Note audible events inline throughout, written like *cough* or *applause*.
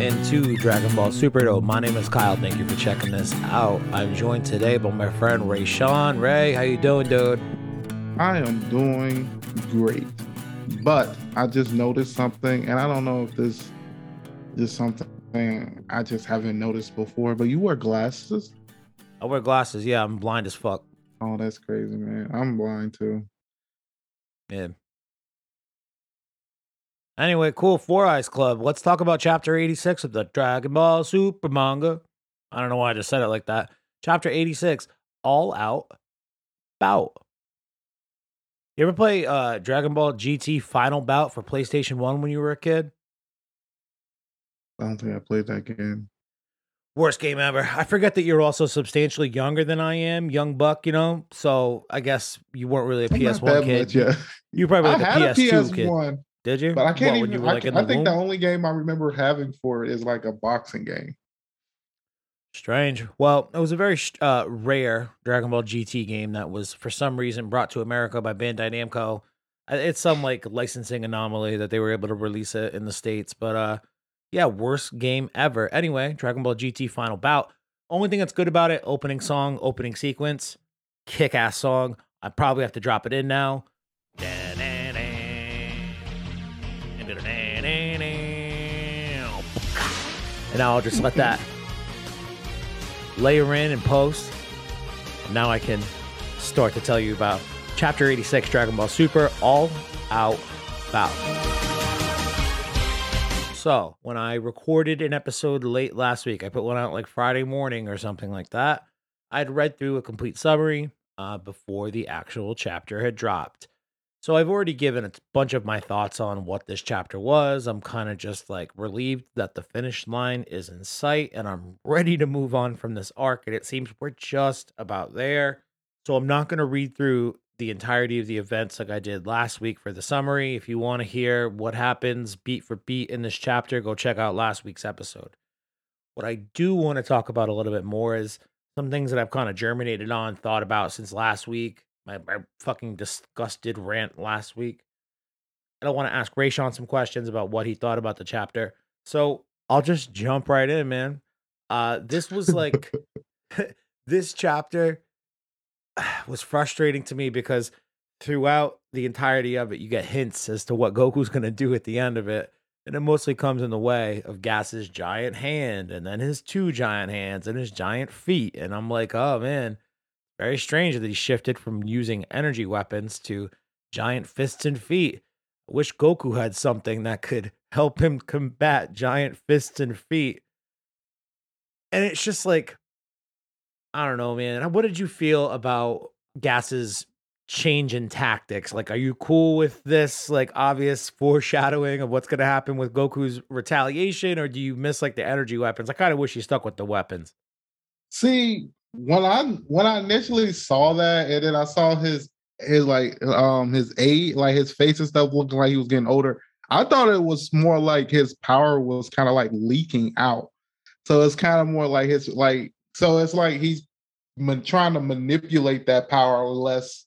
into Dragon Ball Super. Though my name is Kyle. Thank you for checking this out. I'm joined today by my friend Raysean. Ray, how you doing, dude? I am doing great, but I just noticed something, and I don't know if this is something I just haven't noticed before. But you wear glasses? I wear glasses. Yeah, I'm blind as fuck. Oh, that's crazy, man. I'm blind too. Yeah. Anyway, cool. Four Eyes Club. Let's talk about chapter 86 of the Dragon Ball Super manga. I don't know why I just said it like that. Chapter 86, All Out Bout. You ever play uh, Dragon Ball GT Final Bout for PlayStation 1 when you were a kid? I don't think I played that game. Worst game ever. I forget that you're also substantially younger than I am, young buck, you know? So I guess you weren't really a I'm PS1 kid. much, yeah. You probably like a had a PS2 kid. PS1, Did you? but I can't What, even. you I, like I the think the only game I remember having for it is like a boxing game. Strange. Well, it was a very uh, rare Dragon Ball GT game that was, for some reason, brought to America by Bandai Namco. It's some like licensing anomaly that they were able to release it in the states. But uh, yeah, worst game ever. Anyway, Dragon Ball GT Final Bout. Only thing that's good about it: opening song, opening sequence, kick ass song. I probably have to drop it in now. And now I'll just let that layer in and post. And now I can start to tell you about Chapter 86 Dragon Ball Super All Out Bout. So, when I recorded an episode late last week, I put one out like Friday morning or something like that. I'd read through a complete summary uh, before the actual chapter had dropped. So I've already given a bunch of my thoughts on what this chapter was. I'm kind of just like relieved that the finish line is in sight and I'm ready to move on from this arc. And it seems we're just about there. So I'm not going to read through the entirety of the events like I did last week for the summary. If you want to hear what happens beat for beat in this chapter, go check out last week's episode. What I do want to talk about a little bit more is some things that I've kind of germinated on, thought about since last week my, my fucking disgusted rant last week. And I want to ask Raysean some questions about what he thought about the chapter. So I'll just jump right in, man. Uh, this was like *laughs* this chapter *sighs* was frustrating to me because throughout the entirety of it, you get hints as to what Goku's going to do at the end of it. And it mostly comes in the way of Gas's giant hand and then his two giant hands and his giant feet. And I'm like, oh man, very strange that he shifted from using energy weapons to giant fists and feet. I wish Goku had something that could help him combat giant fists and feet. And it's just like, I don't know, man. What did you feel about Gas's change in tactics? Like, are you cool with this, like, obvious foreshadowing of what's going to happen with Goku's retaliation, or do you miss, like, the energy weapons? I kind of wish he stuck with the weapons. See, when I when I initially saw that, and then I saw his his like um his age, like his face and stuff looking like he was getting older. I thought it was more like his power was kind of like leaking out. So it's kind of more like his like so it's like he's trying to manipulate that power less.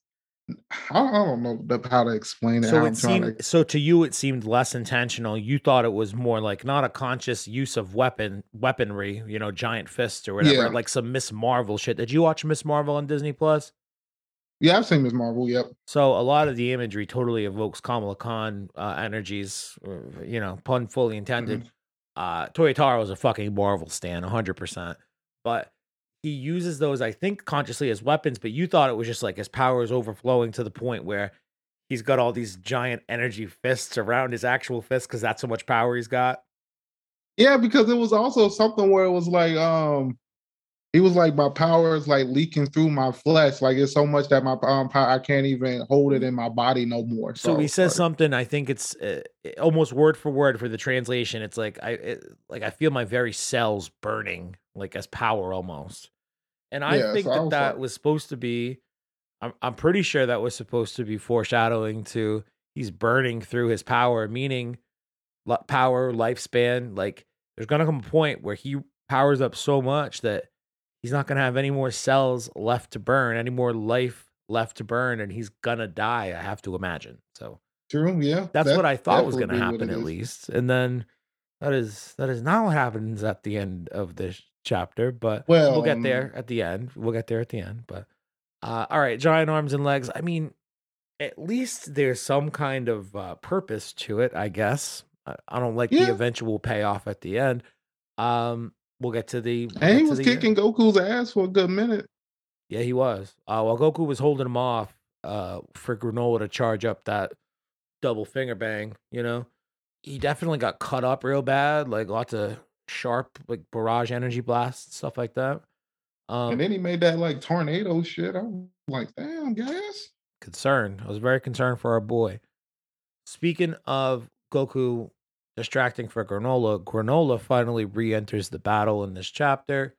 I, I don't know the, how to explain it. So it seemed to- so to you it seemed less intentional. You thought it was more like not a conscious use of weapon weaponry, you know, giant fists or whatever, Yeah. like some Miss Marvel shit. Did you watch Miss Marvel on Disney Plus? yeah, I've seen Miss Marvel. Yep. So a lot of the imagery totally evokes Kamala Khan uh, energies, uh, you know, pun fully intended. Uh, Toyotaro is a fucking Marvel stan, 100%. But he uses those, I think, consciously as weapons, but you thought it was just like his power is overflowing to the point where he's got all these giant energy fists around his actual fists because that's how much power he's got. Yeah, because it was also something where it was like, um, he was like, my power is like leaking through my flesh. Like it's so much that my um, power, I can't even hold it in my body no more. So he says like- something. I think it's uh, almost word for word for the translation. It's like I it, like I feel my very cells burning, like as power almost. And I Yeah, think so I that was that like- was supposed to be. I'm I'm pretty sure that was supposed to be foreshadowing to he's burning through his power, meaning power lifespan. Like there's gonna come a point where he powers up so much that he's not gonna have any more cells left to burn, any more life left to burn, and he's gonna die. I have to imagine. So True. Yeah. that's that what I thought was going to happen at is. least. And then That is that is not what happens at the end of this chapter, but we'll Well, get there at the end. We'll get there at the end. But uh all right, giant arms and legs. I mean, at least there's some kind of uh, purpose to it, I guess. I, I don't like the eventual payoff at the end. Um, we'll get to the. we'll and he was the end. kicking Goku's ass for a good minute. Yeah, he was. Uh, while Goku was holding him off uh, for Granolah to charge up that double finger bang, you know, he definitely got cut up real bad, like lots of sharp, like barrage energy blasts, stuff like that. Um, and then he made that like tornado shit. I was like, damn, gas. concerned. I was very concerned for our boy. Speaking of Goku distracting for Granolah, Granolah finally re enters the battle in this chapter.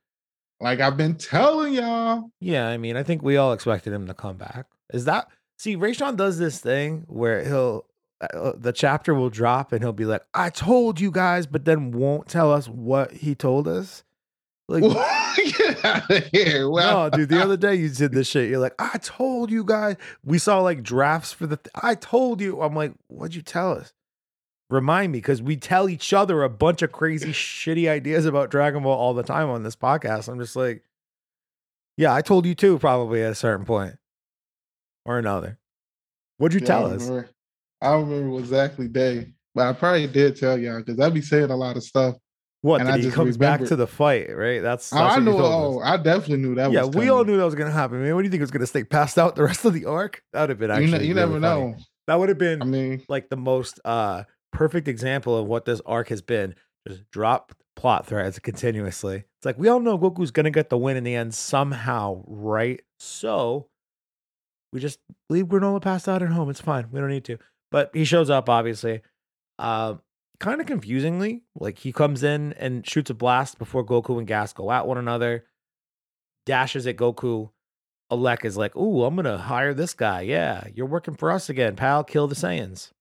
Like I've been telling y'all. Yeah, I mean, I think we all expected him to come back. Is that see? Raysean does this thing where he'll Uh, uh, the chapter will drop and he'll be like, "I told you guys," but then won't tell us what he told us. Like, *laughs* Get out of here. Well, no, *laughs* dude. The other day you did this shit. You're like, "I told you guys." We saw like drafts for the. Th- I told you. I'm like, "What'd you tell us?" Remind me, because we tell each other a bunch of crazy, shitty ideas about Dragon Ball all the time on this podcast. I'm just like, yeah, I told you too, probably at a certain point or another. What'd you Yeah, tell us? I don't remember exactly day, but I probably did tell y'all because I'd be saying a lot of stuff. What and I he just comes back to the fight, right? That's, that's I knew. Oh, us. I definitely knew that. yeah, was we all knew that was gonna happen, man. What do you think was gonna stay passed out the rest of the arc? That would have been actually. You, ne- you really never funny. know. That would have been I mean, like the most uh perfect example of what this arc has been. Just drop plot threads continuously. It's like we all know Goku's gonna get the win in the end somehow, right? So we just leave Granolah passed out at home. It's fine. We don't need to. But he shows up, obviously. Uh kind of confusingly. Like he comes in and shoots a blast before Goku and Gas go at one another, dashes at Goku. Elec is like, Ooh, I'm gonna hire this guy. Yeah, you're working for us again, pal. Kill the Saiyans.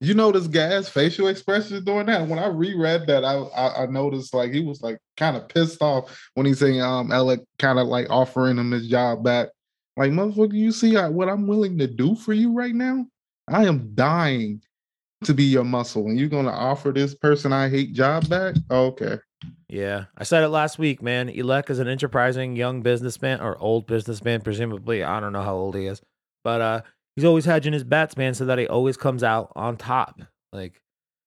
you notice Gas facial expressions during that. When I reread that, I I, I noticed like he was like kind of pissed off when he's saying um Elec kind of like offering him his job back. Like motherfucker, you see uh, what I'm willing to do for you right now? I am dying to be your muscle, and you're gonna offer this person I hate job back? Okay. Yeah, I said it last week, man. Elec is an enterprising young businessman or old businessman, presumably. I don't know how old he is, but uh, he's always hedging his bets, man, so that he always comes out on top. Like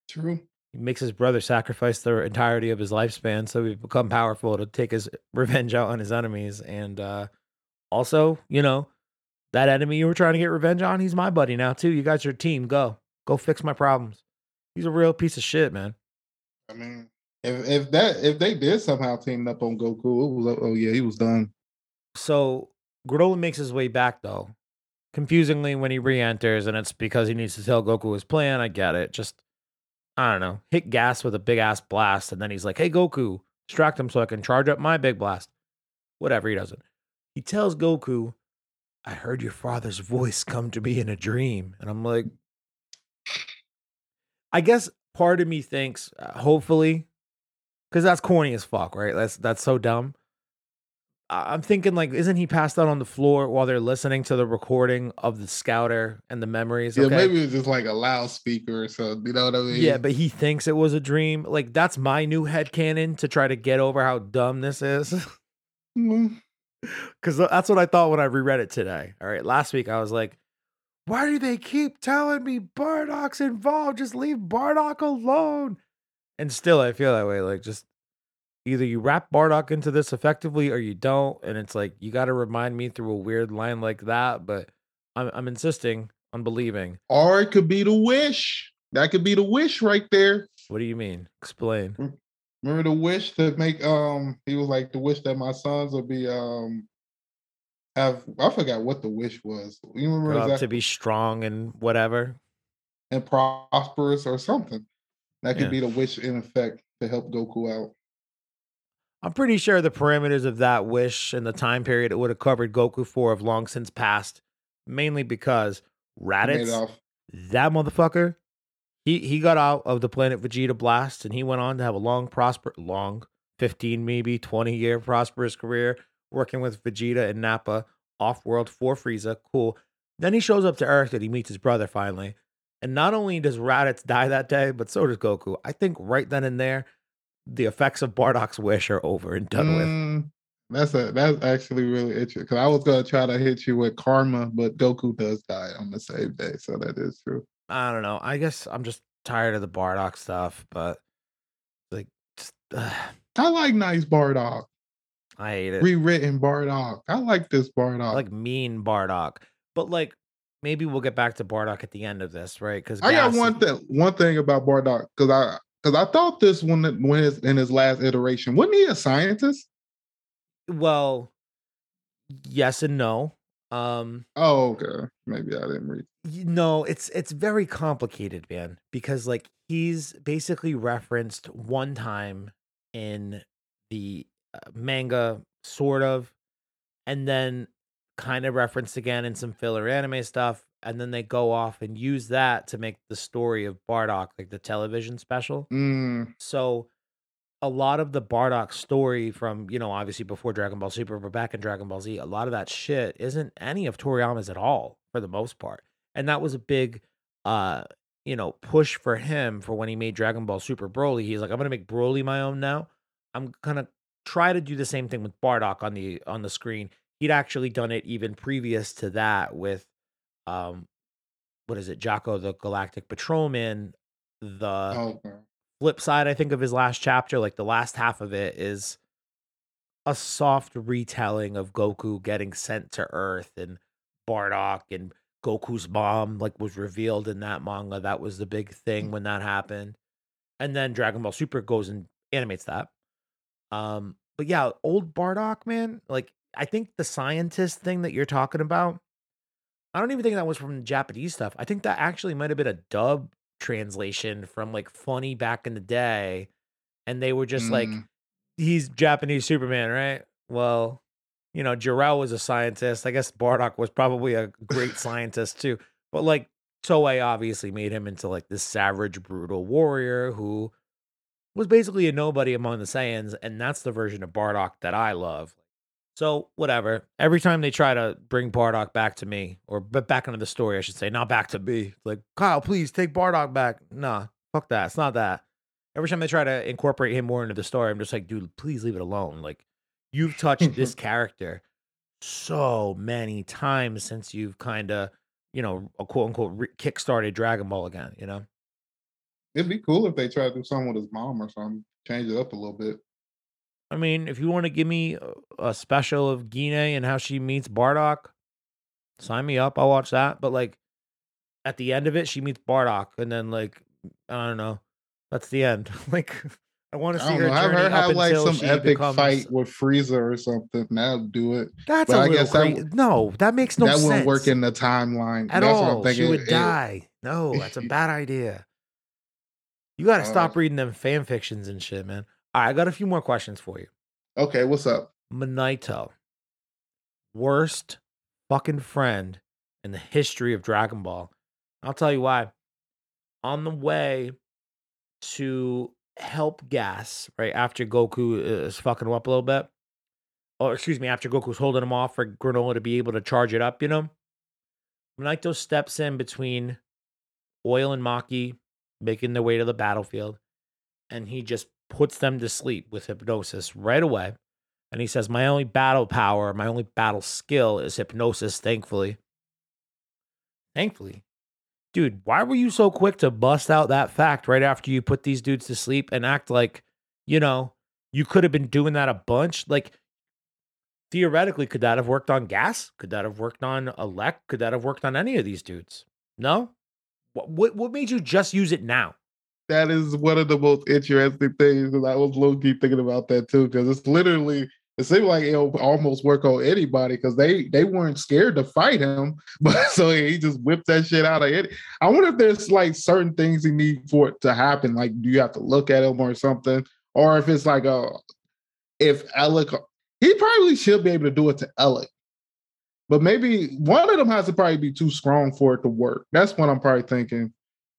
True. he makes his brother sacrifice the entirety of his lifespan, so he become powerful to take his revenge out on his enemies. And uh, also, you know, that enemy you were trying to get revenge on, he's my buddy now too. You guys are a team. Go, go fix my problems. He's a real piece of shit, man. I mean, if if that if they did somehow team up on Goku, it was oh, oh yeah, he was done. So Granolah makes his way back though. Confusingly when he re-enters, and it's because he needs to tell Goku his plan. I get it. Just I don't know. Hit gas with a big ass blast, and then he's like, Hey Goku, distract him so I can charge up my big blast. Whatever, he doesn't. He tells Goku, I heard your father's voice come to me in a dream. And I'm like, I guess part of me thinks, uh, hopefully, because that's corny as fuck, right? That's that's so dumb. I- I'm thinking like, isn't he passed out on the floor while they're listening to the recording of the scouter and the memories? Yeah, okay? maybe it's just like a loudspeaker or something. You know what I mean? Yeah, but he thinks it was a dream. Like that's my new head headcanon to try to get over how dumb this is. Mm, Cause that's what I thought when I reread it today. All right. Last week I was like, why do they keep telling me Bardock's involved? Just leave Bardock alone. And still I feel that way. Like just either you wrap Bardock into this effectively or you don't. And it's like you gotta remind me through a weird line like that. But I'm I'm insisting on believing. Or it could be the wish. That could be the wish right there. What do you mean? Explain. Mm. Remember the wish to make um he was like the wish that my sons would be um have I forgot what the wish was. You remember exactly to be strong and whatever. and prosperous or something. That could Yeah. be the wish in effect to help Goku out. I'm pretty sure the parameters of that wish and the time period it would have covered Goku for have long since passed, mainly because Raditz, that motherfucker, he he got out of the planet Vegeta blast and he went on to have a long prosper long 15 maybe 20 year prosperous career working with Vegeta and Nappa off world for Frieza. Cool. Then he shows up to Earth and he meets his brother finally. And not only does Raditz die that day, but so does Goku. I think right then and there, the effects of Bardock's wish are over and done with. Mm, that's a that's actually really interesting. Because I was gonna try to hit you with karma, but Goku does die on the same day, so that is true. I don't know. I guess I'm just tired of the Bardock stuff, but like, just, uh, I like nice Bardock, I hate it. rewritten Bardock. I like this Bardock. I like mean Bardock, but like maybe we'll get back to Bardock at the end of this, right? Because I got one thing one thing about Bardock because I because I thought this one when his in his last iteration wasn't he a scientist? Well, yes and no. Um, Oh, okay. Maybe I didn't read. y- no, it's it's very complicated, man, because like he's basically referenced one time in the uh, manga, sort of, and then kind of referenced again in some filler anime stuff, and then they go off and use that to make the story of Bardock like the television special. Mm, So a lot of the Bardock story from, you know, obviously before Dragon Ball Super, but back in Dragon Ball Z, a lot of that shit isn't any of Toriyama's at all for the most part. And that was a big uh, you know, push for him for when he made Dragon Ball Super Broly. He's like, I'm gonna make Broly my own now. I'm gonna try to do the same thing with Bardock on the on the screen. He'd actually done it even previous to that with um what is it, Jaco the Galactic Patrolman, the okay. Flip side i think of his last chapter like the last half of it is a soft retelling of goku getting sent to earth and bardock and goku's mom like was revealed in that manga. That was the big thing when that happened. And then dragon ball super goes and animates that. Um but yeah old bardock man like i think the scientist thing that you're talking about i don't even think that was from japanese stuff. I think that actually might have been a dub translation from like funny back in the day and they were just like Mm, he's japanese superman right? Well you know Jor-El was a scientist. I guess bardock was probably a great *laughs* scientist too but like toei obviously made him into like this savage brutal warrior who was basically a nobody among the saiyans and that's the version of bardock that i love so whatever. Every time they try to bring Bardock back to me, or but back into the story, I should say, not back to me. Like Kyle, please take Bardock back. Nah, fuck that. It's not that. Every time they try to incorporate him more into the story, I'm just like, dude, please leave it alone. Like you've touched *laughs* this character so many times since you've kind of, you know, a quote unquote re- kickstarted Dragon Ball again. You know, it'd be cool if they tried to do something with his mom or something. Change it up a little bit. I mean, if you want to give me a- special of Gine and how she meets Bardock, sign me up. I'll watch that. But like at the end of it, she meets Bardock, and then like I don't know, that's the end. *laughs* like I want to see her know. Have her have like some epic becomes. fight with Frieza or something. That'll do it. That's but a I little guess that. No, that makes no sense. that sense. wouldn't work in the timeline. at That's what I'm all. She would It- die. No, that's a *laughs* bad idea. You got to Uh, stop reading them fan fictions and shit, man. All right, I got a few more questions for you. Okay, what's up? Monaito, worst fucking friend in the history of Dragon Ball. I'll tell you why. On the way to help Gas, right after Goku is fucking him up a little bit, or excuse me, after Goku's holding him off for Granolah to be able to charge it up, you know, Monaito steps in between Oil and Maki, making their way to the battlefield, and he just puts them to sleep with hypnosis right away. And he says, My only battle power, my only battle skill is hypnosis, thankfully. Thankfully. Dude, why were you so quick to bust out that fact right after you put these dudes to sleep and act like, you know, you could have been doing that a bunch? Like, theoretically, could that have worked on Gas? Could that have worked on Elec? Could that have worked on any of these dudes? No? What, what, what made you just use it now? That is one of the most interesting things. And I was low key thinking about that too, because it's literally it seemed like it'll almost work on anybody because they they weren't scared to fight him, *laughs* but so he just whipped that shit out of it. I wonder if there's like certain things he need for it to happen. Like, do you have to look at him or something, or if it's like a if Elec, he probably should be able to do it to Elec. But maybe one of them has to probably be too strong for it to work. That's what I'm probably thinking.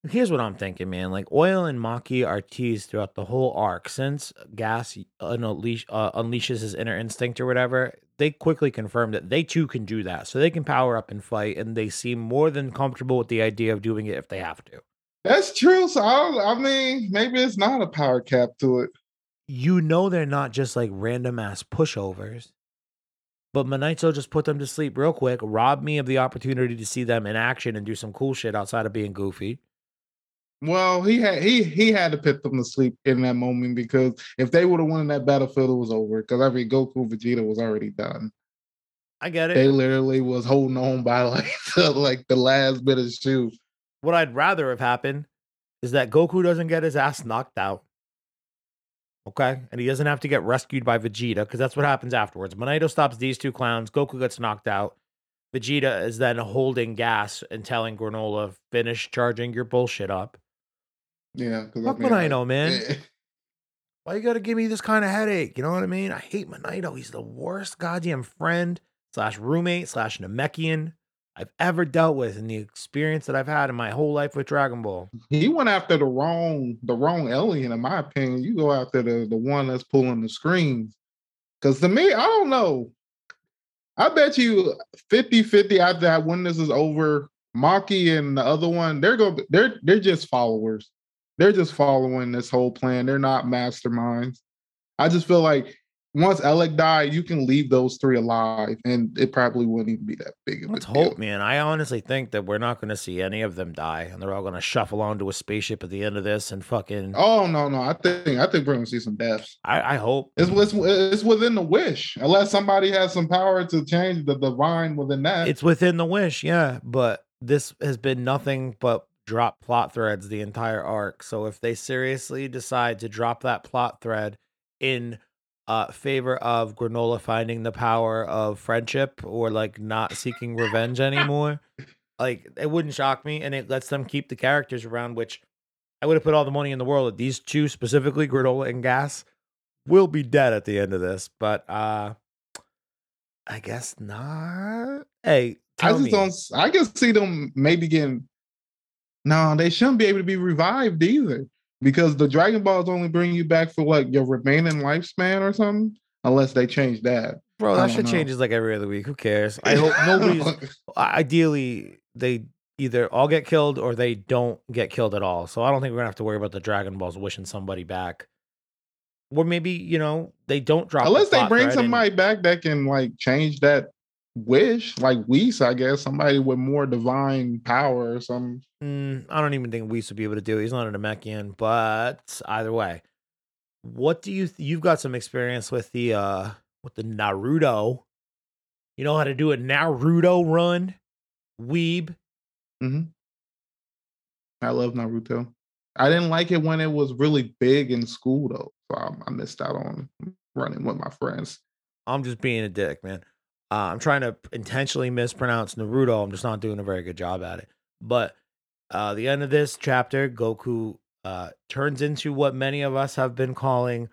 Here's what I'm thinking, man. Like Oil and Maki are teased throughout the whole arc since Gas unleash, uh, unleashes his inner instinct or whatever. they quickly confirm that they too can do that. So they can power up and fight, and they seem more than comfortable with the idea of doing it if they have to. That's true. So I, I mean, maybe it's not a power cap to it. You know they're not just like random ass pushovers. But Monaito just put them to sleep real quick, robbed me of the opportunity to see them in action and do some cool shit outside of being goofy. Well, he had he he had to put them to sleep in that moment because if they would have won that battlefield, it was over. Because I mean, Goku Vegeta was already done. I get it. They literally was holding on by *laughs* like the, like the last bit of shoe. What I'd rather have happened is that Goku doesn't get his ass knocked out. Okay, and he doesn't have to get rescued by Vegeta because that's what happens afterwards. Monaito stops these two clowns. Goku gets knocked out. Vegeta is then holding gas and telling Granolah, "Finish charging your bullshit up." Yeah, fuck I mean, Monaito, man. Eh. Why you gotta give me this kind of headache? You know what I mean? I hate Monaito. He's the worst goddamn friend slash roommate slash Namekian I've ever dealt with in the experience that I've had in my whole life with Dragon Ball. He went after the wrong the wrong alien, in my opinion. You go after the the one that's pulling the screens. Because to me, I don't know. I bet you 50-50 after that when this is over, Maki and the other one, they're going they're they're just followers. They're just following this whole plan. They're not masterminds. I just feel like once Elec died, you can leave those three alive, and it probably wouldn't even be that big of Let's a deal. hope, man. I honestly think that we're not going to see any of them die, and they're all going to shuffle onto a spaceship at the end of this and fucking. Oh no, no! I think I think we're going to see some deaths. I, I hope it's, it's it's within the wish, unless somebody has some power to change the divine within that. It's within the wish, yeah. But this has been nothing but drop plot threads the entire arc. So if they seriously decide to drop that plot thread in uh favor of granola finding the power of friendship or like not seeking revenge anymore like it wouldn't shock me and it lets them keep the characters around which i would have put all the money in the world that these two specifically granola and gas will be dead at the end of this but uh i guess not hey i just me. don't i can see them maybe getting no they shouldn't be able to be revived either because the Dragon Balls only bring you back for like your remaining lifespan or something, unless they change that. Bro, that shit know. changes like every other week. Who cares? I hope *laughs* nobody's. ideally, they either all get killed or they don't get killed at all. So I don't think we're gonna have to worry about the Dragon Balls wishing somebody back. Or maybe you know they don't drop. Unless the they bring somebody and... back that can like change that wish, like Whis, I guess, somebody with more divine power or something. Mm, I don't even think Whis would be able to do it. He's not a Namekian, but either way, what do you th- you've got some experience with the uh with the Naruto? You know how to do a Naruto run, Weeb. Mm-hmm. I love Naruto. I didn't like it when it was really big in school though, so I, I missed out on running with my friends. I'm just being a dick, man. Uh, I'm trying to intentionally mispronounce Naruto. I'm just not doing a very good job at it. But uh, the end of this chapter, Goku uh, turns into what many of us have been calling.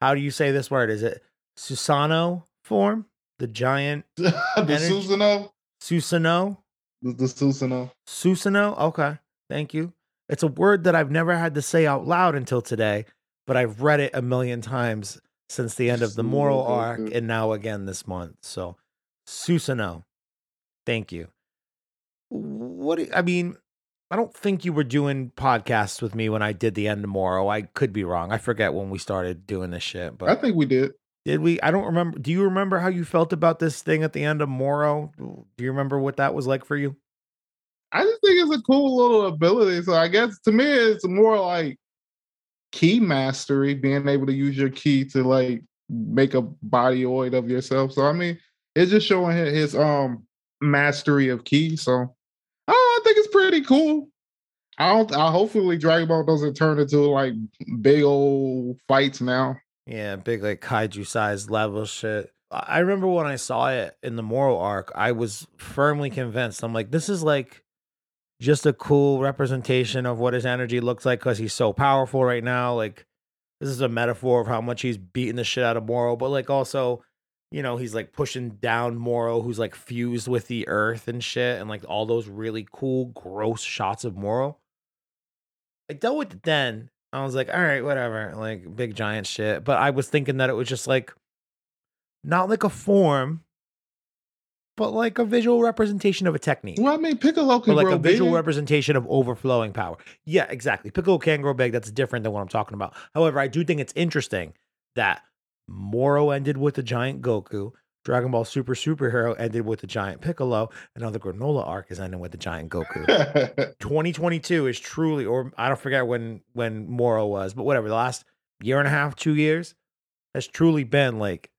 How do you say this word? Is it Susano form? The giant. *laughs* the Susanoo? Susanoo? The, the Susanoo. Susanoo? Okay. Thank you. It's a word that I've never had to say out loud until today, but I've read it a million times since the end of the Moro arc and now again this month. So, Susanoo, thank you. What do, I mean, I don't think you were doing podcasts with me when I did the end of Moro. I could be wrong. I forget when we started doing this shit, but I think we did. Did we? I don't remember. Do you remember how you felt about this thing at the end of Moro? Do you remember what that was like for you? I just think it's a cool little ability. So I guess to me, it's more like ki mastery, being able to use your ki to like make a bodyoid of yourself. So I mean, it's just showing his um mastery of ki. So oh, I think it's pretty cool. I don't. I hopefully Dragon Ball doesn't turn into like big old fights now. Yeah, big like kaiju size level shit. I remember when I saw it in the Moro arc, I was firmly convinced. I'm like, this is like just a cool representation of what his energy looks like because he's so powerful right now. Like this is a metaphor of how much he's beating the shit out of Moro, but like also, you know, he's like pushing down Moro, who's like fused with the earth and shit, and like all those really cool, gross shots of Moro. I dealt with it then. I was like, all right, whatever, like big giant shit. But I was thinking that it was just like not like a form, but like a visual representation of a technique. Well, I mean, Piccolo Or can like grow a visual big. representation of overflowing power. Yeah, exactly. Piccolo can grow big. That's different than what I'm talking about. However, I do think it's interesting that Moro ended with the giant Goku, Dragon Ball Super Superhero ended with the giant Piccolo, and now the Granolah arc is ending with the giant Goku. *laughs* 2022 is truly, or I don't forget when when Moro was, but whatever. The last year and a half, two years, has truly been like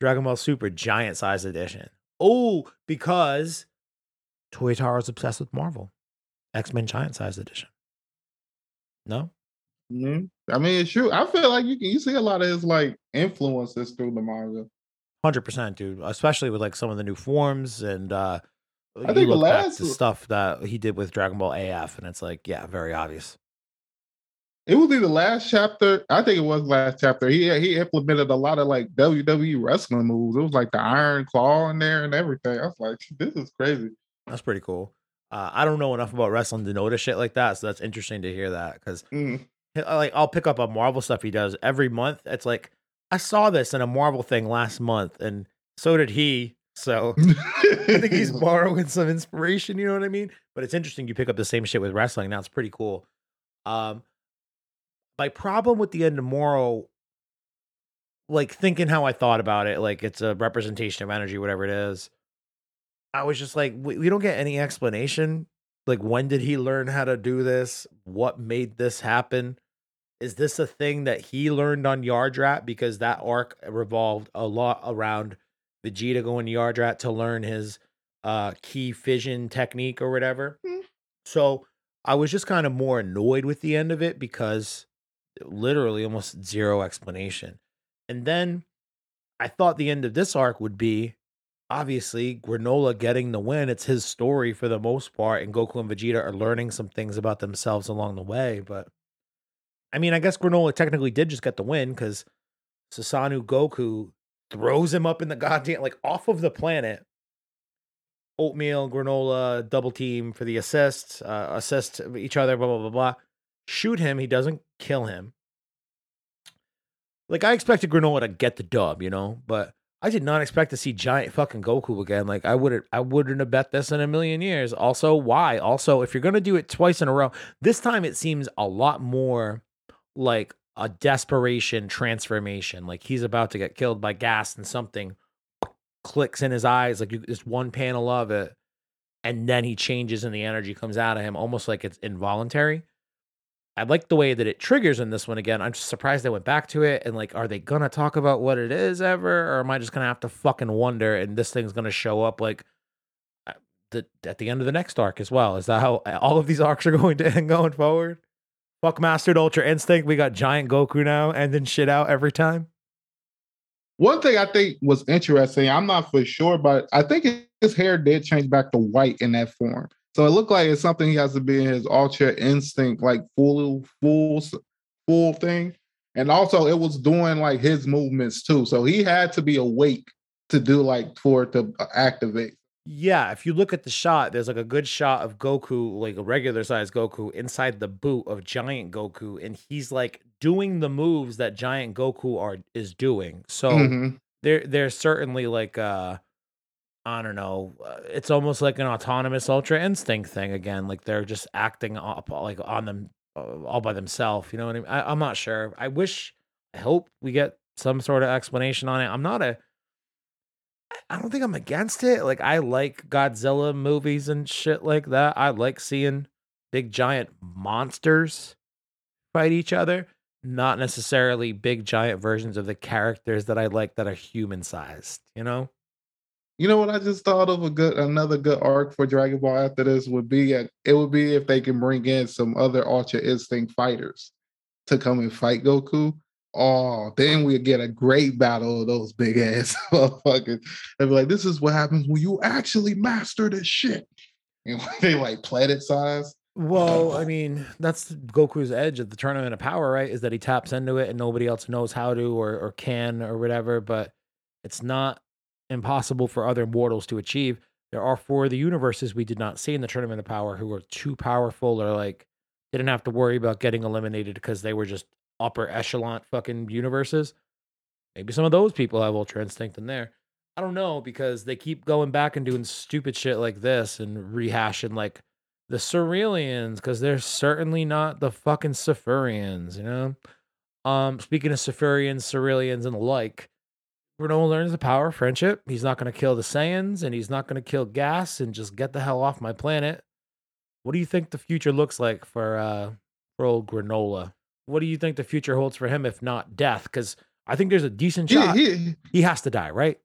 Dragon Ball Super Giant Size Edition. Oh, because Toyotaro's obsessed with Marvel, X Men Giant Size Edition. No, Mhm. I mean, it's true. I feel like you can you see a lot of his like influences through the manga. hundred percent, dude. Especially with like some of the new forms and uh I think the last- stuff that he did with Dragon Ball AF, and it's like, yeah, very obvious. It was either last chapter. I think it was last chapter. He he implemented a lot of like WWE wrestling moves. It was like the Iron Claw in there and everything. I was like, this is crazy. That's pretty cool. Uh, I don't know enough about wrestling to notice shit like that, so that's interesting to hear that because Mm. Like I'll pick up a Marvel stuff he does every month. It's like I saw this in a Marvel thing last month, and so did he. So I think he's *laughs* borrowing some inspiration. You know what I mean? But it's interesting you pick up the same shit with wrestling. That's pretty cool. Um, my problem with the end of Moro, like thinking how I thought about it, like it's a representation of energy, whatever it is. I was just like, we, we don't get any explanation. Like, when did he learn how to do this? What made this happen? Is this a thing that he learned on Yardrat? Because that arc revolved a lot around Vegeta going to Yardrat to learn his uh ki fission technique or whatever. Hmm. So I was just kind of more annoyed with the end of it because literally almost zero explanation. And then I thought the end of this arc would be obviously Granolah getting the win. It's his story for the most part, and Goku and Vegeta are learning some things about themselves along the way. But I mean, I guess Granolah technically did just get the win because Susanoo Goku throws him up in the goddamn like off of the planet. Oatmeal, granola, double team for the assist, uh, assist each other, blah blah blah blah. Shoot him. He doesn't kill him. Like I expected granola to get the dub, you know, but I did not expect to see giant fucking Goku again. Like I wouldn't, I wouldn't have bet this in a million years. Also, why? Also, if you're gonna do it twice in a row, this time it seems a lot more like a desperation transformation. Like he's about to get killed by gas and something clicks in his eyes, like just one panel of it, and then he changes and the energy comes out of him, almost like it's involuntary. I like the way that it triggers in this one again. I'm just surprised they went back to it and like, are they gonna talk about what it is ever, or am I just gonna have to fucking wonder? And this thing's gonna show up like the at the end of the next arc as well. Is that how all of these arcs are *laughs* going to end going forward? Fuck Mastered Ultra Instinct. We got Giant Goku now, ending shit out every time. One thing I think was interesting, I'm not for sure, but I think his hair did change back to white in that form. So it looked like it's something he has to be in his ultra instinct, like full, full, full thing. And also, it was doing like his movements too. So he had to be awake to do like for it to activate. Yeah, if you look at the shot, there's like a good shot of Goku, like a regular size Goku, inside the boot of Giant Goku, and he's like doing the moves that Giant Goku are is doing. So Mhm. there, there's certainly like uh, I don't know, uh, it's almost like an autonomous Ultra Instinct thing again. Like they're just acting up like on them uh, all by themselves. You know what I mean? I, I'm not sure. I wish, I hope we get some sort of explanation on it. I'm not a I don't think I'm against it. Like I like Godzilla movies and shit like that. I like seeing big giant monsters fight each other, not necessarily big giant versions of the characters that I like that are human sized, you know? You know what I just thought of a good another good arc for Dragon Ball after this would be it would be if they can bring in some other Ultra Instinct fighters to come and fight Goku. Oh, then we get a great battle of those big ass *laughs* motherfuckers. They'd be like, "This is what happens when you actually master this shit." *laughs* And *laughs* they like planet size. Well, I mean, that's Goku's edge at the tournament of power, right? Is that he taps into it and nobody else knows how to or, or can or whatever, but it's not impossible for other mortals to achieve. There are four of the universes we did not see in the tournament of power who were too powerful or like didn't have to worry about getting eliminated because they were just upper echelon fucking universes. Maybe some of those people have Ultra Instinct in there. I don't know because they keep going back and doing stupid shit like this and rehashing like the Cerealians because they're certainly not the fucking Sefurians, you know? Um, speaking of Sefurians, Cerealians, and the like, Granolah learns the power of friendship. He's not going to kill the Saiyans and he's not going to kill gas and just get the hell off my planet. What do you think the future looks like for uh for old Granolah? What do you think the future holds for him if not death? Because I think there's a decent shot. He, he, He has to die, right?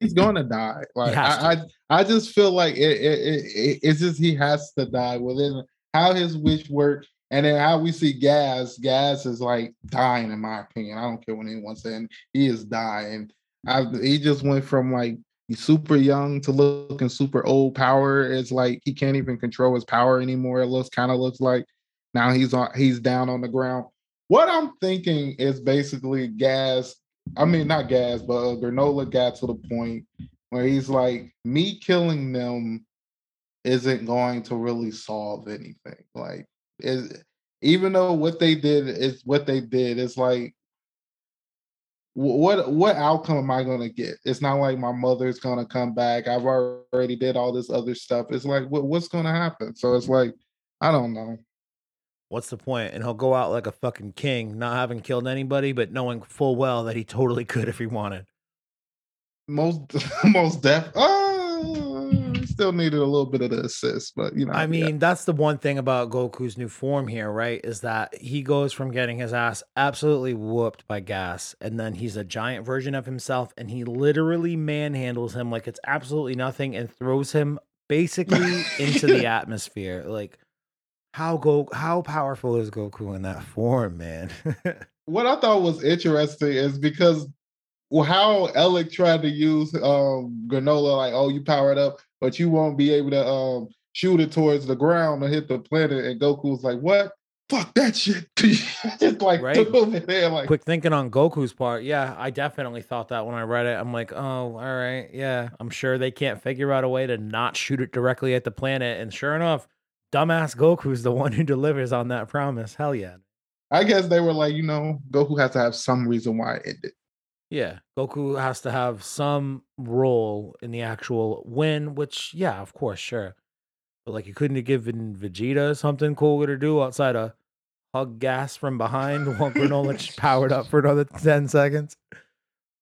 he's gonna die. Like I, I, I just feel like it, it, it, it- it's just he has to die within how his wish works, and then how we see Gas. Gas is like dying, in my opinion. I don't care what anyone's saying. He is dying. I, he just went from like he's super young to looking super old. Power is like he can't even control his power anymore. It looks kind of looks like now he's on he's down on the ground. What I'm thinking is basically Gas I mean, not gas, but uh, granola got to the point where he's like, me killing them isn't going to really solve anything. Like, is even though what they did is what they did, it's like, what what outcome am I going to get? It's not like my mother's going to come back. I've already did all this other stuff. It's like, what, what's going to happen? So it's like, I don't know. What's the point? And he'll go out like a fucking king, not having killed anybody, but knowing full well that he totally *laughs* could if he wanted. Most *laughs* most deaf. Oh, uh, still needed a little bit of the assist, but you know. I yeah. mean, that's the one thing about Goku's new form here, right? Is that he goes from getting his ass absolutely whooped by gas, and then he's a giant version of himself, and he literally manhandles him like it's absolutely nothing and throws him basically *laughs* into the atmosphere. Like, how go how powerful is Goku in that form, man? *laughs* what I thought was interesting is because how Elec tried to use um granola, like, oh, you power it up, but you won't be able to um shoot it towards the ground or hit the planet. And Goku was like, What? Fuck that shit. *laughs* Just like Right. took there, like Quick thinking on Goku's part, yeah, I definitely thought that when I read it. I'm like, oh, all right, yeah, I'm sure they can't figure out a way to not shoot it directly at the planet. And sure enough, dumbass Goku's the *laughs* one who delivers on that promise. Hell yeah. I guess they were like, you know, Goku has to have some reason why it ended. Yeah, Goku has to have some role in the actual win, which, yeah, of course, sure. But like, you couldn't have given Vegeta something cooler to do outside of hug gas from behind *laughs* while Granolah powered up for another *laughs* 10 seconds.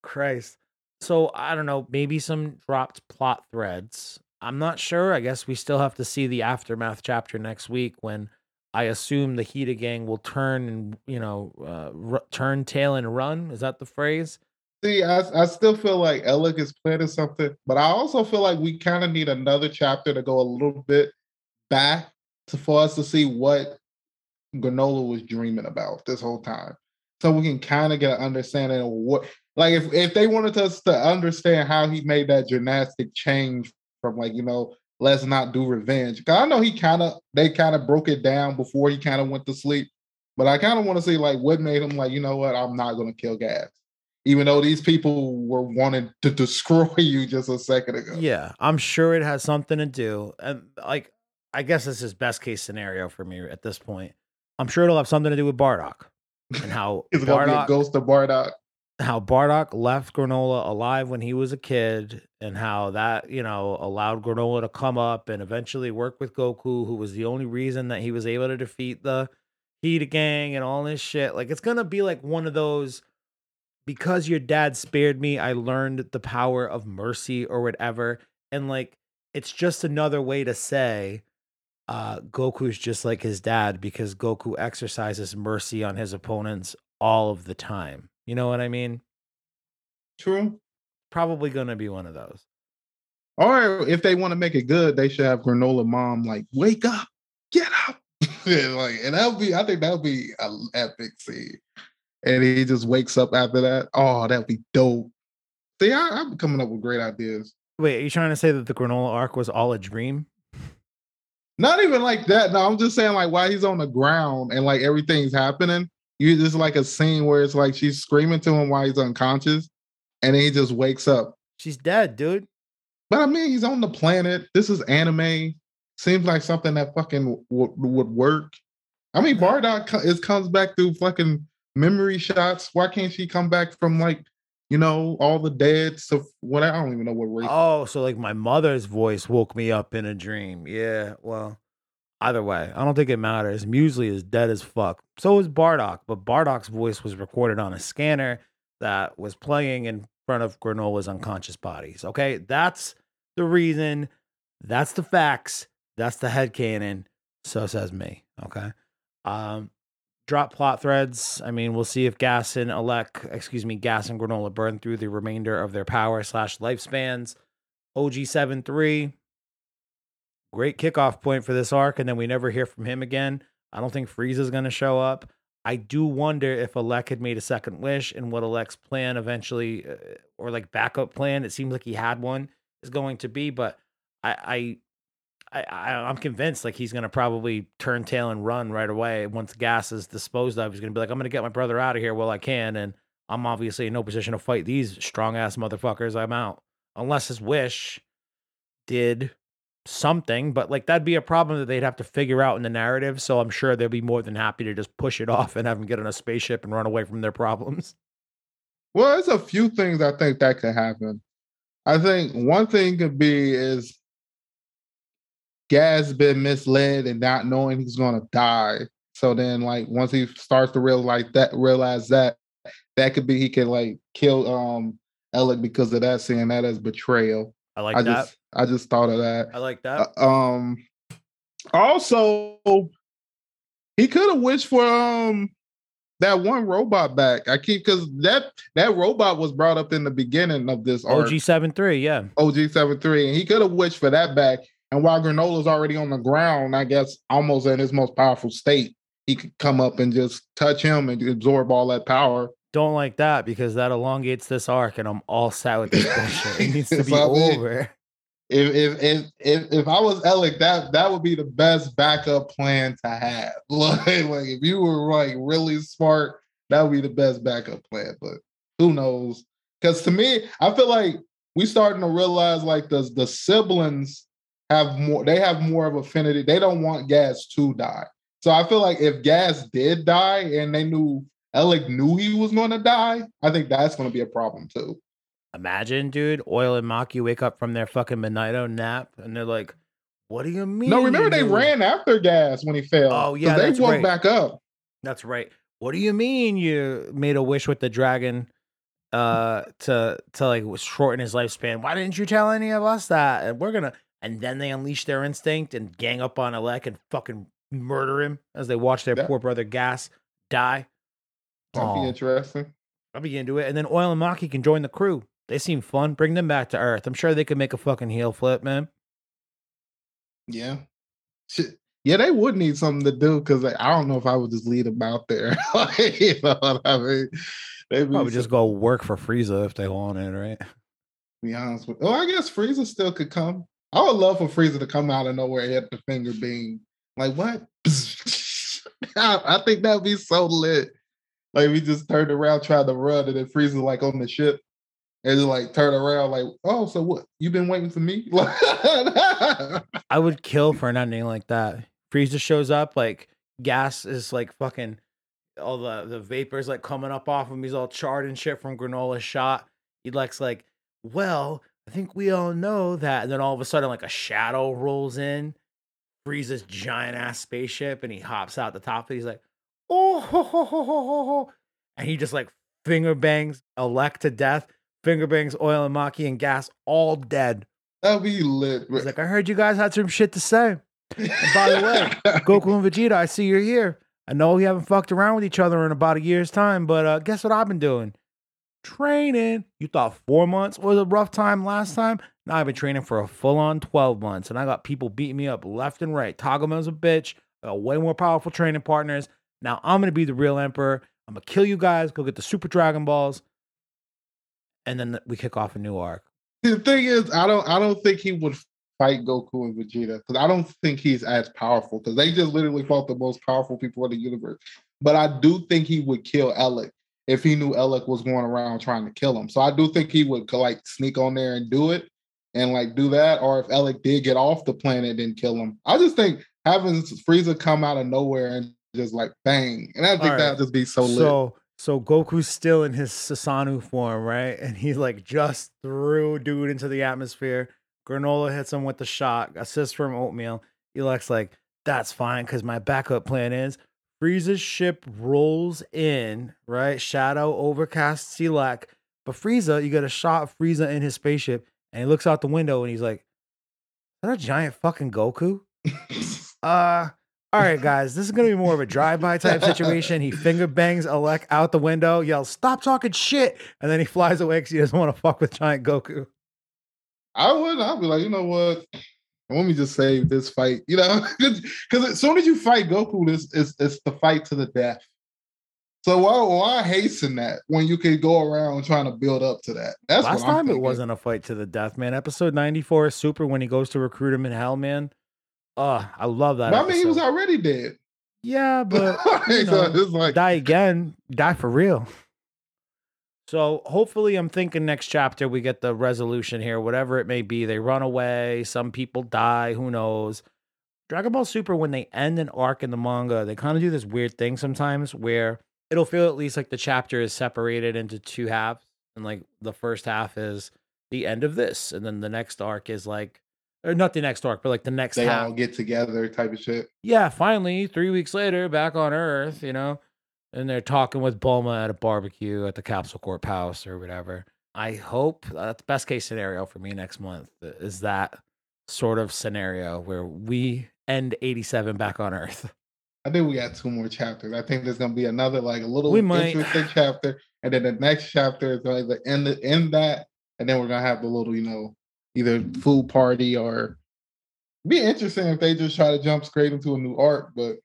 Christ. So, I don't know, maybe some dropped plot threads. I'm not sure. I guess we still have to see the aftermath chapter next week when I assume the Heeta gang will turn and, you know, uh, r- turn tail and run. Is that the phrase? See, I, I still feel like Elec is planning something, but I also feel like we kind of need another chapter to go a little bit back to, for us to see what Granolah was dreaming about this whole time. So we can kind of get an understanding of what, like, if, if they wanted us to understand how he made that drastic change from, like, you know, let's not do revenge. Because I know he kind of, they kind of broke it down before he kind of went to sleep, but I kind of want to see, like, what made him, like, you know what, I'm not going to kill Gas even though these people were wanting to *laughs* destroy you just a second ago. Yeah, I'm sure it has something to do. And like, I guess this is best case scenario for me at this point. I'm sure it'll have something to do with Bardock and how *laughs* It's gonna be a ghost of Bardock. How Bardock left Granolah alive when he was a kid, and how that you know allowed Granolah to come up and eventually work with Goku, who was the only reason that he was able to defeat the Heeta gang and all this shit. Like, it's gonna be like one of those because your dad spared me, I learned the power of mercy or whatever. And like, it's just another way to say uh, Goku's just like his dad because Goku exercises mercy on his opponents all of the time. You know what I mean? True. Probably going to be one of those. Or if they want to make it good, they should have Granolah mom like, wake up, get up. *laughs* And, like, and that'll be, I think that'll be an epic scene. And he just wakes up after that. Oh, that'd be dope. See, I, I'm coming up with great ideas. Wait, are you trying to say that the granola arc was all a dream? Not even like that. No, I'm just saying like while he's on the ground and like everything's happening, you just like a scene where it's like she's screaming to him while he's unconscious, and then he just wakes up. She's dead, dude. But I mean, he's on the planet. This is anime. Seems like something that fucking w- would work. I mean, Bardock is comes back through fucking memory shots. Why can't she come back from like you know, all the dead. So what I don't even know what race. Oh, so like my mother's voice woke me up in a dream. Yeah, well, either way, I don't think it matters. Muesli is dead as fuck. So is Bardock, but Bardock's voice was recorded on a scanner that was playing in front of Granolah's unconscious bodies. Okay, that's the reason. That's the facts. That's the head canon. So says me. Okay. Um, drop plot threads. I mean, we'll see if Gas and Elec, excuse me, Gas and Granolah burn through the remainder of their power slash lifespans. OG 7 3. Great kickoff point for this arc, and then we never hear from him again. I don't think Frieza's going to show up. I do wonder if Elec had made a second wish and what Elec's plan eventually, uh, or like backup plan, it seems like he had one, is going to be. But I, I, I, I'm convinced like he's going to probably turn tail and run right away once gas is disposed of. He's going to be like, I'm going to get my brother out of here while I can, and I'm obviously in no position to fight these strong ass motherfuckers. I'm out unless his wish did something, but like that'd be a problem that they'd have to figure out in the narrative. So I'm sure they'll be more than happy to just push it *laughs* off and have him get on a spaceship and run away from their problems. Well, there's a few things I think that could happen. I think one thing could be is Gas been misled and not knowing he's gonna die. So then, like once he starts to realize that, realize that that could be he can like kill um Elec because of that, seeing that as betrayal. I like I that. just I just thought of that. I like that. Uh, um also he could have wished for um that one robot back. I keep because that that robot was brought up in the beginning of this arc. OG 73, yeah. OG 73 and he could have wished for that back. And while Granolah's already on the ground, I guess almost in his most powerful state, he could come up and just touch him and absorb all that power. Don't like that because that elongates this arc and I'm all set with this *laughs* bullshit. It needs to be So, I mean, over. If if if if, I was Elec, that that would be the best backup plan to have. *laughs* Like, like if you were like really smart, that would be the best backup plan. But who knows? Because to me, I feel like we starting to realize like the the siblings have more. They have more of affinity. They don't want Gas to die. So I feel like if Gas did die and they knew Elec knew he was going to die, I think that's going to be a problem too. Imagine, dude, Oil and Maki wake up from their fucking Midnighto nap and they're like, What do you mean? No, remember they ran after Gas when he fell. Oh, yeah, they woke right. back up. That's right. What do you mean you made a wish with the dragon uh to to like shorten his lifespan? Why didn't you tell any of us that? And we're gonna and then they unleash their instinct and gang up on Elec and fucking murder him as they watch their Yeah. poor brother Gas die. That'd be interesting. I'll be into it. And then Oil and Maki can join the crew. They seem fun. Bring them back to Earth. I'm sure they could make a fucking heel flip, man. Yeah. Shit. Yeah, they would need something to do because like, I don't know if I would just lead them out there. *laughs* Like, you know what I mean? They'd be Probably just go work for Frieza if they wanted, right? be honest with. Oh, I guess Frieza still could come. I would love for Frieza to come out of nowhere and hit the finger beam. Like what? *laughs* I, I think that'd be so lit. Like we just turned around, tried to run, and then Frieza like on the ship. And just like turn around, like, oh, so what? You've been waiting for me? *laughs* I would kill for an ending like that. Frieza shows up, like gas is like fucking all the the vapors like coming up off him. He's all charred and shit from Granolah shot. Elec's like, well, I think we all know that. And then all of a sudden, like a shadow rolls in, Frieza's giant ass spaceship, and he hops out the top. of. He's like, oh, ho, ho, ho, ho, ho, ho. and he just like finger bangs Elec to death. Finger bangs Oil and Maki and Gas all dead. That'd be lit. He's like, I heard you guys had some shit to say. by the way, *laughs* Goku and Vegeta, I see you're here. I know we haven't fucked around with each other in about a year's time, but uh, guess what I've been doing? Training. You thought four months was a rough time last time? Now I've been training for a full on 12 months, and I got people beating me up left and right. Tagoma's a bitch. I got way more powerful training partners. Now I'm going to be the real emperor. I'm going to kill you guys, go get the Super Dragon Balls, and then we kick off a new arc. the thing is, I don't I don't think he would fight Goku and Vegeta because I don't think he's as powerful because they just literally fought the most powerful people in the universe. But I do think he would kill Elec if he knew Elec was going around trying to kill him. So I do think he would like sneak on there and do it and like do that. Or if Elec did get off the planet and kill him, I just think having Frieza come out of nowhere and just like bang, and I think right. that'd just be so lit. So So Goku's still in his Susanoo form, right? And he like just threw dude into the atmosphere. Granolah hits him with the shot, assist from Oatmeal. Elec's like, that's fine, because my backup plan is Frieza's ship rolls in, right? Shadow overcasts Elec. But Frieza, you get a shot of Frieza in his spaceship, and he looks out the window and he's like, Is that a giant fucking Goku? *laughs* uh all right, guys, this is gonna be more of a drive-by type situation. He finger bangs Elec out the window, yells, "Stop talking shit!" and then he flies away because he doesn't want to fuck with giant Goku. I would. I'd be like, you know what? Let me just save this fight. You know, *laughs* because as soon as you fight Goku, it's, it's it's the fight to the death. So why why hasten that when you can go around trying to build up to that? That's last time it wasn't a fight to the death, man. Episode ninety four is super when he goes to recruit him in Hell, man. Oh, I love that. I mean, he was already dead. Yeah, but *laughs* you know, so like die again, die for real. So hopefully, I'm thinking next chapter we get the resolution here, whatever it may be. They run away, some people die, who knows. Dragon Ball Super, when they end an arc in the manga, they kind of do this weird thing sometimes where it'll feel at least like the chapter is separated into two halves. And like the first half is the end of this, and then the next arc is like or not the next arc, but like the next. They half. all get together, type of shit. Yeah, finally, three weeks later, back on Earth, you know, and they're talking with Bulma at a barbecue at the Capsule Corp house or whatever. I hope that's best case scenario for me next month uh, is that sort of scenario where we end 87 back on Earth. *laughs* I think we got two more chapters. I think there's gonna be another like a little interesting chapter, and then the next chapter is going to end the end that, and then we're gonna have the little, you know, either food party or be interesting if they just try to jump straight into a new arc, but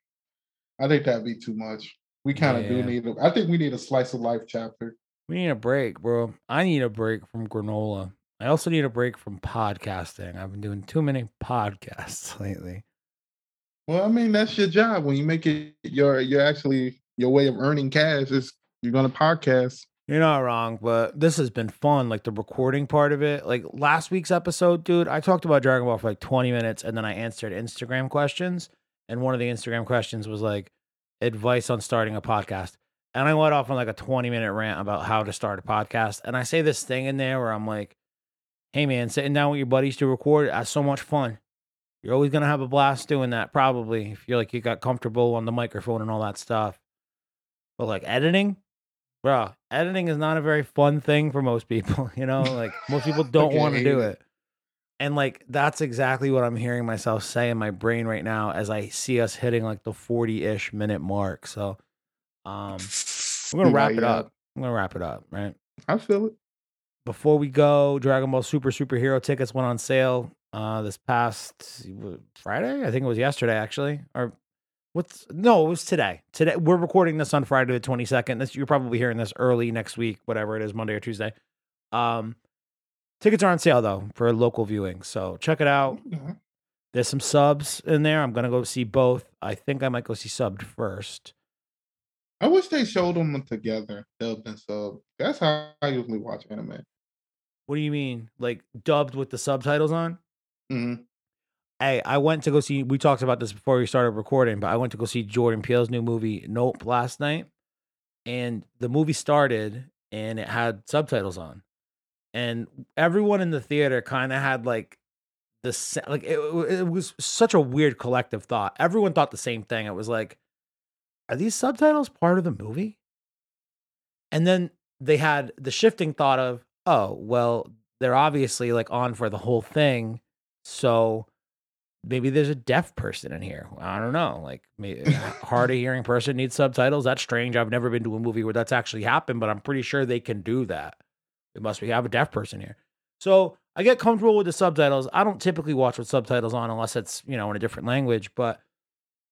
I think that'd be too much. We kind of yeah. do need. A, I think we need a slice of life chapter. We need a break, bro. I need a break from Granolah. I also need a break from podcasting. I've been doing too many podcasts *laughs* lately. Well, I mean, that's your job. When you make it your you're actually your way of earning cash is you're gonna podcast. You're not wrong, but this has been fun. Like the recording part of it. Like last week's episode, dude, I talked about Dragon Ball for like 20 minutes and then I answered Instagram questions. And one of the Instagram questions was like advice on starting a podcast. And I went off on like a 20 minute rant about how to start a podcast. And I say this thing in there where I'm like, hey man, sitting down with your buddies to record, that's so much fun. You're always gonna have a blast doing that, probably, if you're like you got comfortable on the microphone and all that stuff. But like editing, bro, editing is not a very fun thing for most people. *laughs* You know, like most people *laughs* don't okay. want to do it. And like that's exactly what I'm hearing myself say in my brain right now as I see us hitting like the 40-ish minute mark. So um we're gonna wrap yeah, it yeah. up. I'm gonna wrap it up, right? I feel it. Before we go, Dragon Ball Super Superhero tickets went on sale uh this past Friday. I think it was yesterday actually, or What's no? It was today. Today we're recording this on Friday the twenty second. This you're probably hearing this early next week, whatever it is, Monday or Tuesday. Um, tickets are on sale though for local viewing, so check it out. Mm-hmm. There's some subs in there. I'm gonna go see both. I think I might go see subbed first. I wish they showed them together, dubbed and sub. That's how I usually watch anime. What do you mean, like dubbed with the subtitles on? Mm-hmm. Hey, I went to go see. We talked about this before we started recording, but I went to go see Jordan Peele's new movie Nope last night, and the movie started and it had subtitles on, and everyone in the theater kind of had like the like it, it was such a weird collective thought. Everyone thought the same thing. It was like, are these subtitles part of the movie? And then they had the shifting thought of, oh, well, they're obviously like on for the whole thing, so maybe there's a deaf person in here. I don't know. Like *laughs* hard of hearing person needs subtitles. That's strange. I've never been to a movie where that's actually happened, but I'm pretty sure they can do that. It must be have a deaf person here. So I get comfortable with the subtitles. I don't typically watch with subtitles on unless it's, you know, in a different language, but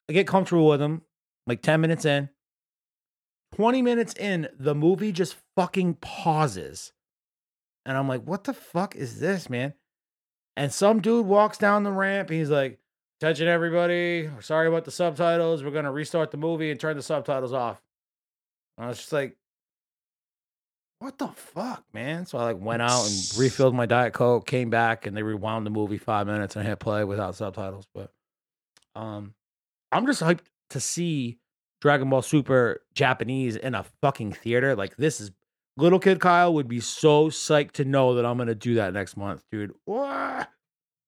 I get comfortable with them. Like 10 minutes in, 20 minutes in, the movie just fucking pauses. And I'm like, what the fuck is this, man? And some dude walks down the ramp. he's like, "Attention, everybody! Sorry about the subtitles. We're gonna restart the movie and turn the subtitles off." And I was just like, "What the fuck, man?" So I like went out and refilled my diet coke, came back, and they rewound the movie five minutes and hit play without subtitles. But um, I'm just hyped to see Dragon Ball Super Japanese in a fucking theater. Like this is little kid Kyle would be so psyched to know that I'm gonna do that next month, dude. What?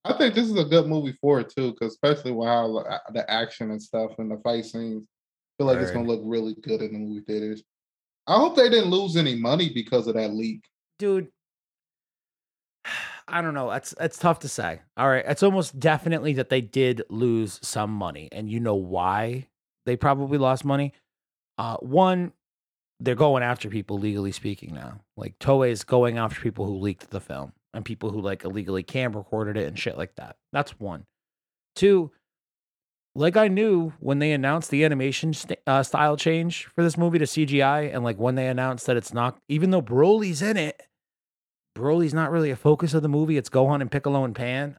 I think this is a good movie for it too, because especially with how uh, the action and stuff and the fight scenes, I feel like it's gonna look really good in the movie theaters. I hope they didn't lose any money because of that leak. dude i don't know it's it's tough to say all right it's almost definitely that they did lose some money and you know why they probably lost money uh one they're going after people legally speaking now like toei is going after people who leaked the film and people who like illegally cam recorded it and shit like that that's one two like I knew when they announced the animation st- uh, style change for this movie to CGI, and like when they announced that it's not, even though Broly's in it, Broly's not really a focus of the movie. It's Gohan and Piccolo and Pan.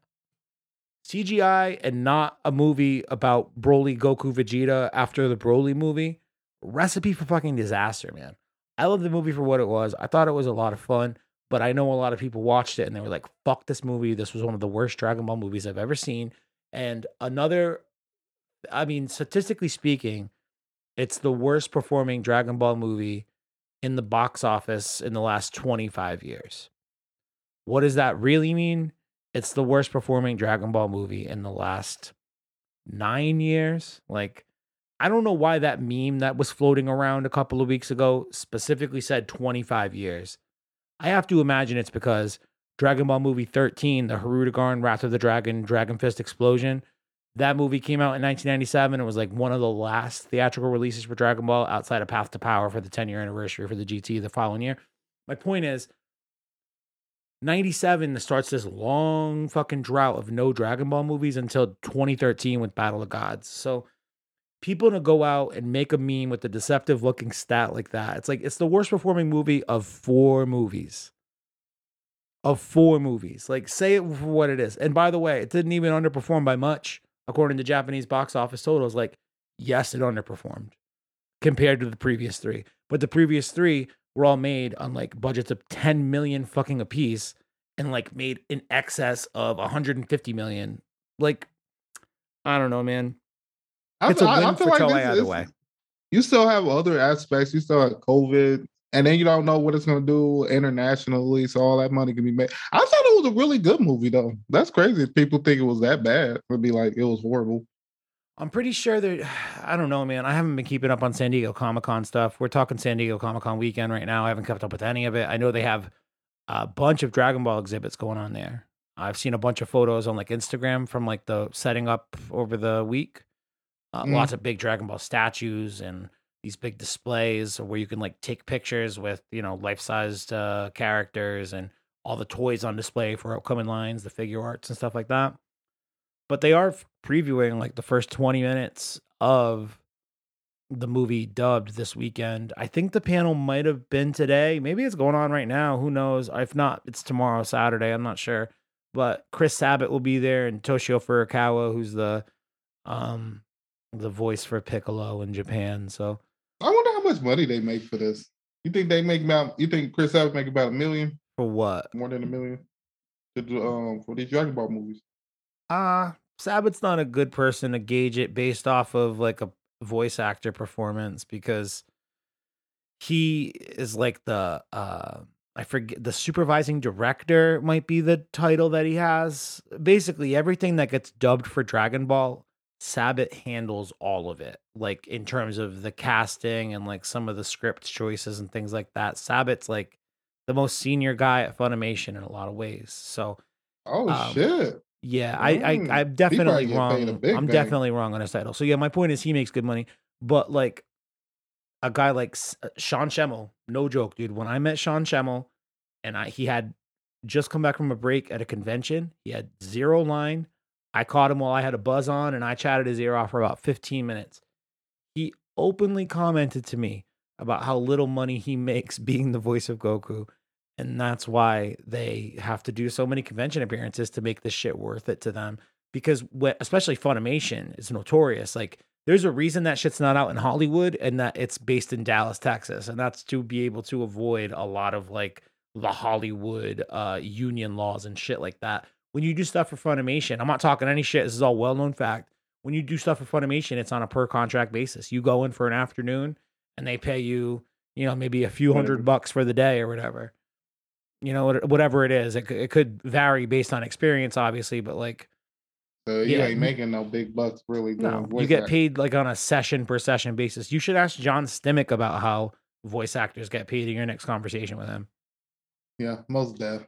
CGI and not a movie about Broly, Goku, Vegeta after the Broly movie. Recipe for fucking disaster, man. I love the movie for what it was. I thought it was a lot of fun, but I know a lot of people watched it and they were like, fuck this movie. This was one of the worst Dragon Ball movies I've ever seen. And another, I mean, statistically speaking, it's the worst performing Dragon Ball movie in the box office in the last 25 years. What does that really mean? It's the worst performing Dragon Ball movie in the last nine years. Like, I don't know why that meme that was floating around a couple of weeks ago specifically said 25 years. I have to imagine it's because Dragon Ball movie 13, the Hirudegarn Wrath of the Dragon Dragon Fist Explosion, that movie came out in 1997. It was like one of the last theatrical releases for Dragon Ball outside of Path to Power for the 10 year anniversary for the GT the following year. My point is, 97 starts this long fucking drought of no Dragon Ball movies until 2013 with Battle of Gods. So people to go out and make a meme with a deceptive looking stat like that, it's like it's the worst performing movie of four movies. Of four movies. Like say it for what it is. And by the way, it didn't even underperform by much according to Japanese box office totals. Like, yes, it underperformed compared to the previous three. But the previous three were all made on like budgets of 10 million fucking apiece and like made in excess of 150 million. Like, I don't know, man. I, It's a I- I win feel for like Toei either way. You still have other aspects. You still have COVID, and then you don't know what it's going to do internationally. So all that money can be made. I thought it was a really good movie, though. That's crazy. If people think it was that bad, it'd be like it was horrible. I'm pretty sure that *sighs* I don't know, man. I haven't been keeping up on San Diego Comic Con stuff. We're talking San Diego Comic Con weekend right now. I haven't kept up with any of it. I know they have a bunch of Dragon Ball exhibits going on there. I've seen a bunch of photos on like Instagram from like the setting up over the week. Uh, Mm. Lots of big Dragon Ball statues and these big displays where you can like take pictures with you know life sized uh, characters and all the toys on display for upcoming lines, the figure arts and stuff like that but they are previewing like the first 20 minutes of the movie dubbed this weekend. I think the panel might have been today. Maybe it's going on right now. Who knows? If not, it's tomorrow, Saturday. I'm not sure. But Chris Sabat will be there and Toshio Furukawa, who's the um the voice for Piccolo in Japan. So I wonder how much money they make for this. You think they make about? You think Chris Evans make about a million, for what? more than a million, to do, um for these Dragon Ball movies? Uh Sabat's not a good person to gauge it based off of like a voice actor performance because he is like the uh I forget the supervising director might be the title that he has. Basically everything that gets dubbed for Dragon Ball, Sabat handles all of it. Like in terms of the casting and like some of the script choices and things like that. Sabat's like the most senior guy at Funimation in a lot of ways. So Oh Um, shit! yeah, I, I Mm, I'm definitely get paid a wrong. I'm bang. definitely wrong on his title. So yeah, my point is he makes good money, but like a guy like uh, Sean Schemmel, no joke, dude. When I met Sean Schemmel, and I he had just come back from a break at a convention, he had zero line. I caught him while I had a buzz on, and I chatted his ear off for about 15 minutes. He openly commented to me about how little money he *laughs* makes being the voice of Goku. And that's why they have to do so many convention appearances to make this shit worth it to them. Because what, especially Funimation is notorious. Like, there's a reason that shit's not out in Hollywood and that it's based in Dallas, Texas. And that's to be able to avoid a lot of like the Hollywood uh, union laws and shit like that. When you do stuff for Funimation, I'm not talking any shit. This is all well known fact. when you do stuff for Funimation, it's on a per contract basis. You go in for an afternoon and they pay you, you know, maybe a few hundred bucks for the day or whatever. You know, whatever it is, it, it could vary based on experience, obviously, but like, So you Yeah. ain't making no big bucks really. No, you get acting. paid like on a session per session basis. You should ask John Stimack about how voice actors get paid in your next conversation with him. Yeah, most of deaf.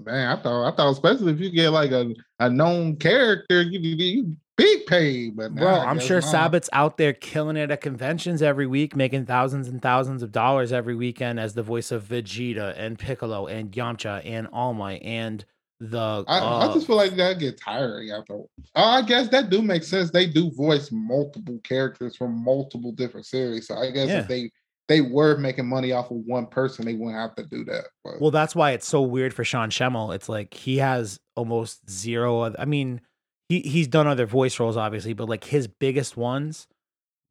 Man, I thought I thought especially if you get like a, a known character, you you, you big paid. But Bro, I'm sure not. Sabat's out there killing it at conventions every week, making thousands and thousands of dollars every weekend as the voice of Vegeta and Piccolo and Yamcha and All Might and the. I, I uh, just feel like that get tiring after. Oh, I guess that do make sense. They do voice multiple characters from multiple different series, so I guess Yeah. if they they were making money off of one person, they wouldn't have to do that. But well, that's why it's so weird for Sean Schemmel. It's like he has almost zero. Other, I mean, he he's done other voice roles, obviously, but like his biggest ones,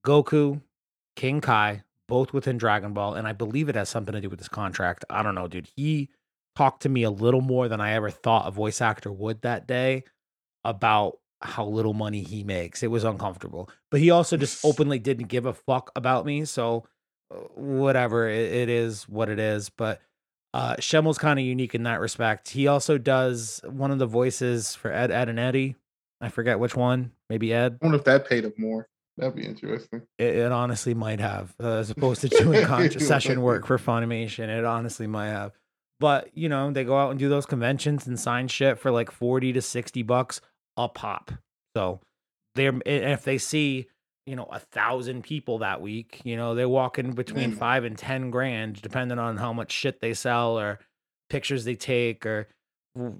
Goku, King Kai, both within Dragon Ball, and I believe it has something to do with his contract. I don't know, dude. He talked to me a little more than I ever thought a voice actor would that day about how little money he makes. It was uncomfortable, but he also just *laughs* openly didn't give a fuck about me. So whatever, it, it is what it is. But uh, Schemmel's kind of unique in that respect. He also does one of the voices for Ed, Edd n Eddy. I forget which one. Maybe Ed. I wonder if that paid up more. That'd be interesting. It, it honestly might have, uh, as opposed to doing *laughs* con- session work for Funimation. It honestly might have. But you know, they go out and do those conventions and sign shit for like forty to sixty bucks a pop. So they're if they see you know a thousand people that week, you know they walk in between Mm. five and ten grand, depending on how much shit they sell or pictures they take, or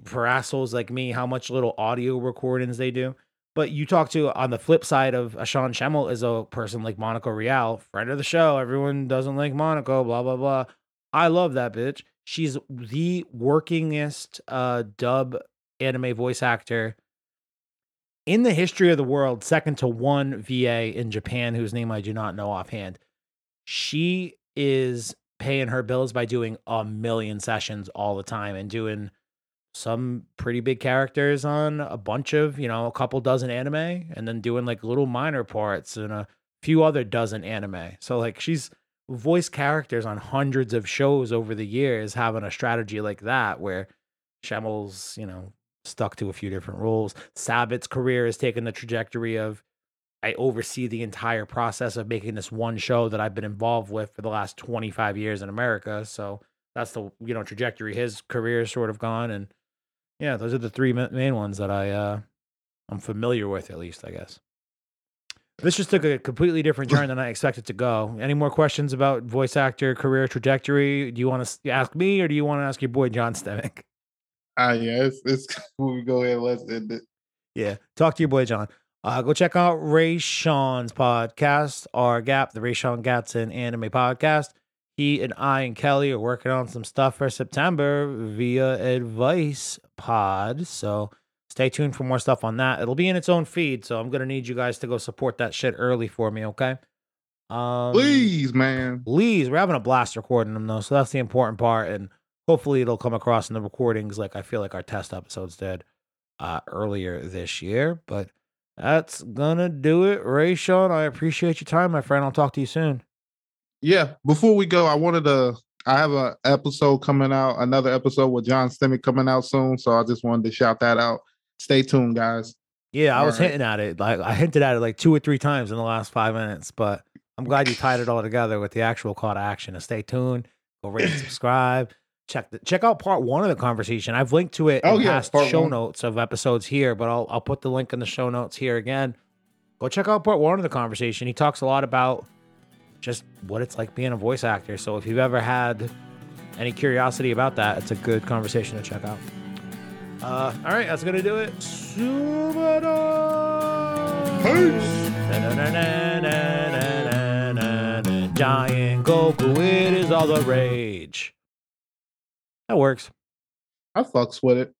for assholes like me, how much little audio recordings they do. But you talk to on the flip side of a Sean Schemmel is a person like Monica Rial, friend of the show. Everyone doesn't like Monica, blah blah blah. I love that bitch. She's the workingest uh dub anime voice actor in the history of the world, second to one VA in Japan, whose name I do not know offhand. She is paying her bills by doing a million sessions all the time and doing some pretty big characters on a bunch of, you know, a couple dozen anime and then doing like little minor parts and a few other dozen anime. So like she's voiced characters on hundreds of shows over the years having a strategy like that where Schemmel's, you know, stuck to a few different roles. Sabat's career has taken the trajectory of I oversee the entire process of making this one show that I've been involved with for the last 25 years in America. So that's the you know trajectory his career sort of gone and yeah, those are the three main ones that I uh I'm familiar with at least, I guess. This just took a completely different turn than I expected to go. Any more questions about voice actor career trajectory? Do you want to ask me or do you want to ask your boy John Stimack? Ah, yeah, it's, it's *laughs* we go ahead. Let's end it. Yeah. Talk to your boy John. Uh, go check out Raysean's podcast, our Gap, the Raysean Gatson anime podcast. He and I and Kelly are working on some stuff for September via Advice Pod. So stay tuned for more stuff on that. It'll be in its own feed. So I'm gonna need you guys to go support that shit early for me, okay? Um, Please, man. please we're having a blast recording them though so that's the important part and hopefully it'll come across in the recordings like i feel like our test episodes did uh earlier this year but that's gonna do it Raysean i appreciate your time my friend i'll talk to you soon Yeah. Before we go, I wanted to. I have a episode coming out, another episode with John Stimack coming out soon. So I just wanted to shout that out. Stay tuned, guys. yeah i was Alright. hinting at it like i hinted at it like two or three times in the last five minutes but i'm glad you tied it all together with the actual call to action and stay tuned go rate and *clears throat* subscribe check the, check out part one of the conversation i've linked to it Oh, in yeah, past show one. notes of episodes here but i'll i'll put the link in the show notes here again go check out part one of the conversation he talks a lot about just what it's like being a voice actor so if you've ever had any curiosity about that it's a good conversation to check out uh, all right, that's gonna do it. Subada! Peace. Goku, it is all the rage. That works. I fucks with it.